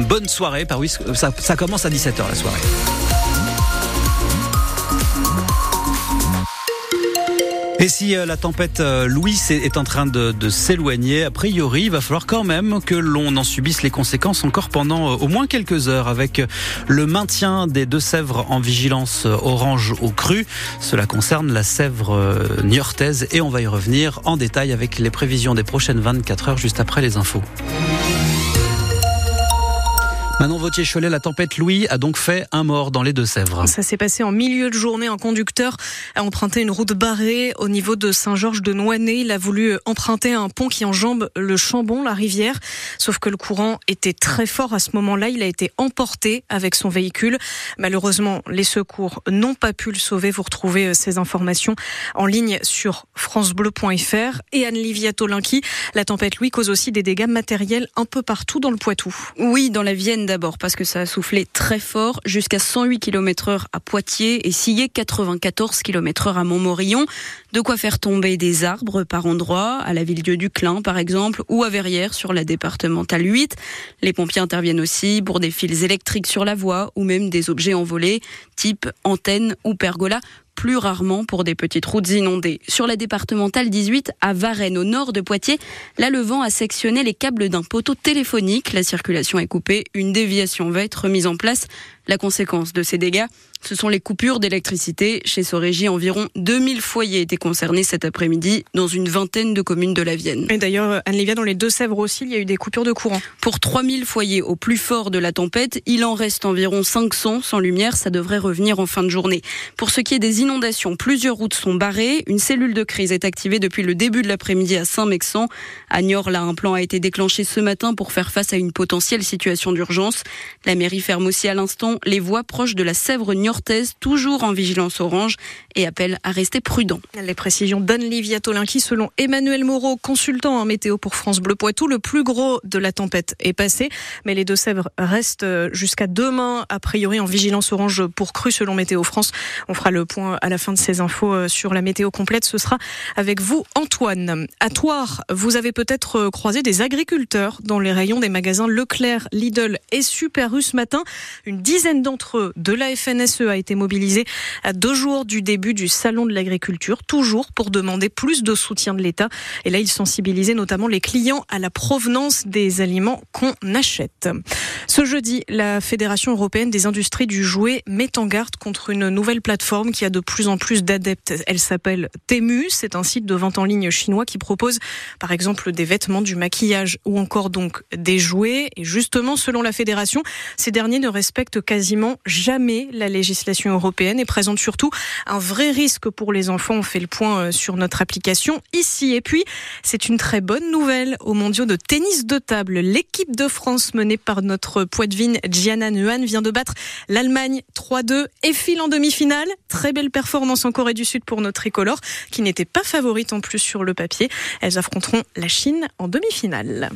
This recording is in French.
bonne soirée. Par ça, commence à 17h la soirée. Et si euh, la tempête euh, Louis est en train de, de s'éloigner, a priori, il va falloir quand même que l'on en subisse les conséquences encore pendant euh, au moins quelques heures avec le maintien des Deux-Sèvres en vigilance orange au cru. Cela concerne la Sèvre niortaise et on va y revenir en détail avec les prévisions des prochaines 24 heures juste après les infos. Manon Vautier-Cholet, la tempête Louis a donc fait un mort dans les Deux-Sèvres. Ça s'est passé en milieu de journée. Un conducteur a emprunté une route barrée au niveau de Saint-Georges de Noinet. Il a voulu emprunter un pont qui enjambe le Chambon, la rivière. Sauf que le courant était très fort à ce moment-là. Il a été emporté avec son véhicule. Malheureusement, les secours n'ont pas pu le sauver. Vous retrouvez euh, ces informations en ligne sur francebleu.fr. Et Anne-Livia Tolinki, la tempête Louis cause aussi des dégâts matériels un peu partout dans le Poitou. Oui, dans la Vienne d'abord parce que ça a soufflé très fort jusqu'à 108 km heure à Poitiers et scié 94 km heure à Montmorillon. De quoi faire tomber des arbres par endroits, à la ville-dieu du Clin par exemple, ou à Verrières sur la départementale 8. Les pompiers interviennent aussi pour des fils électriques sur la voie ou même des objets envolés, type antenne ou pergola plus rarement pour des petites routes inondées. Sur la départementale 18 à Varennes, au nord de Poitiers, là le vent a sectionné les câbles d'un poteau téléphonique. La circulation est coupée. Une déviation va être mise en place. La conséquence de ces dégâts, ce sont les coupures d'électricité. Chez Sorégie, environ 2000 foyers étaient concernés cet après-midi dans une vingtaine de communes de la Vienne. Et d'ailleurs, Anne-Lévia, dans les Deux-Sèvres aussi, il y a eu des coupures de courant. Pour 3000 foyers au plus fort de la tempête, il en reste environ 500 sans lumière. Ça devrait revenir en fin de journée. Pour ce qui est des inondations, plusieurs routes sont barrées. Une cellule de crise est activée depuis le début de l'après-midi à Saint-Mexan. À Niort, là, un plan a été déclenché ce matin pour faire face à une potentielle situation d'urgence. La mairie ferme aussi à l'instant les voies proches de la Sèvre toujours en vigilance orange, et appelle à rester prudent. Les précisions d'Anne-Livia Tolinki, selon Emmanuel Moreau, consultant en météo pour France Bleu Poitou, le plus gros de la tempête est passé, mais les Deux-Sèvres restent jusqu'à demain, a priori en vigilance orange pour cru selon Météo France. On fera le point à la fin de ces infos euh, sur la météo complète. Ce sera avec vous, Antoine. À Toire, vous avez peut-être euh, croisé des agriculteurs dans les rayons des magasins Leclerc, Lidl et Super U ce matin. Une dizaine d'entre eux de la FNSE a été mobilisée à deux jours du début du salon de l'agriculture, toujours pour demander plus de soutien de l'État. Et là, ils sensibilisaient notamment les clients à la provenance des aliments qu'on achète. Ce jeudi, la Fédération européenne des industries du jouet met en garde contre une nouvelle plateforme qui a de plus en plus d'adeptes. Elle s'appelle Temu. C'est un site de vente en ligne chinois qui propose, par exemple, des vêtements, du maquillage ou encore donc des jouets. Et justement, selon la fédération, ces derniers ne respectent quasiment jamais la législation européenne et présente surtout un vrai risque pour les enfants. On fait le point euh, sur notre application ici. Et puis, c'est une très bonne nouvelle aux mondiaux de tennis de table. L'équipe de France menée par notre poitevine Gianna vient de battre l'Allemagne 3-2 et file en demi-finale. Très belle performance en Corée du Sud pour notre tricolore qui n'était pas favorite en plus sur le papier. Elles affronteront la Chine en demi-finale.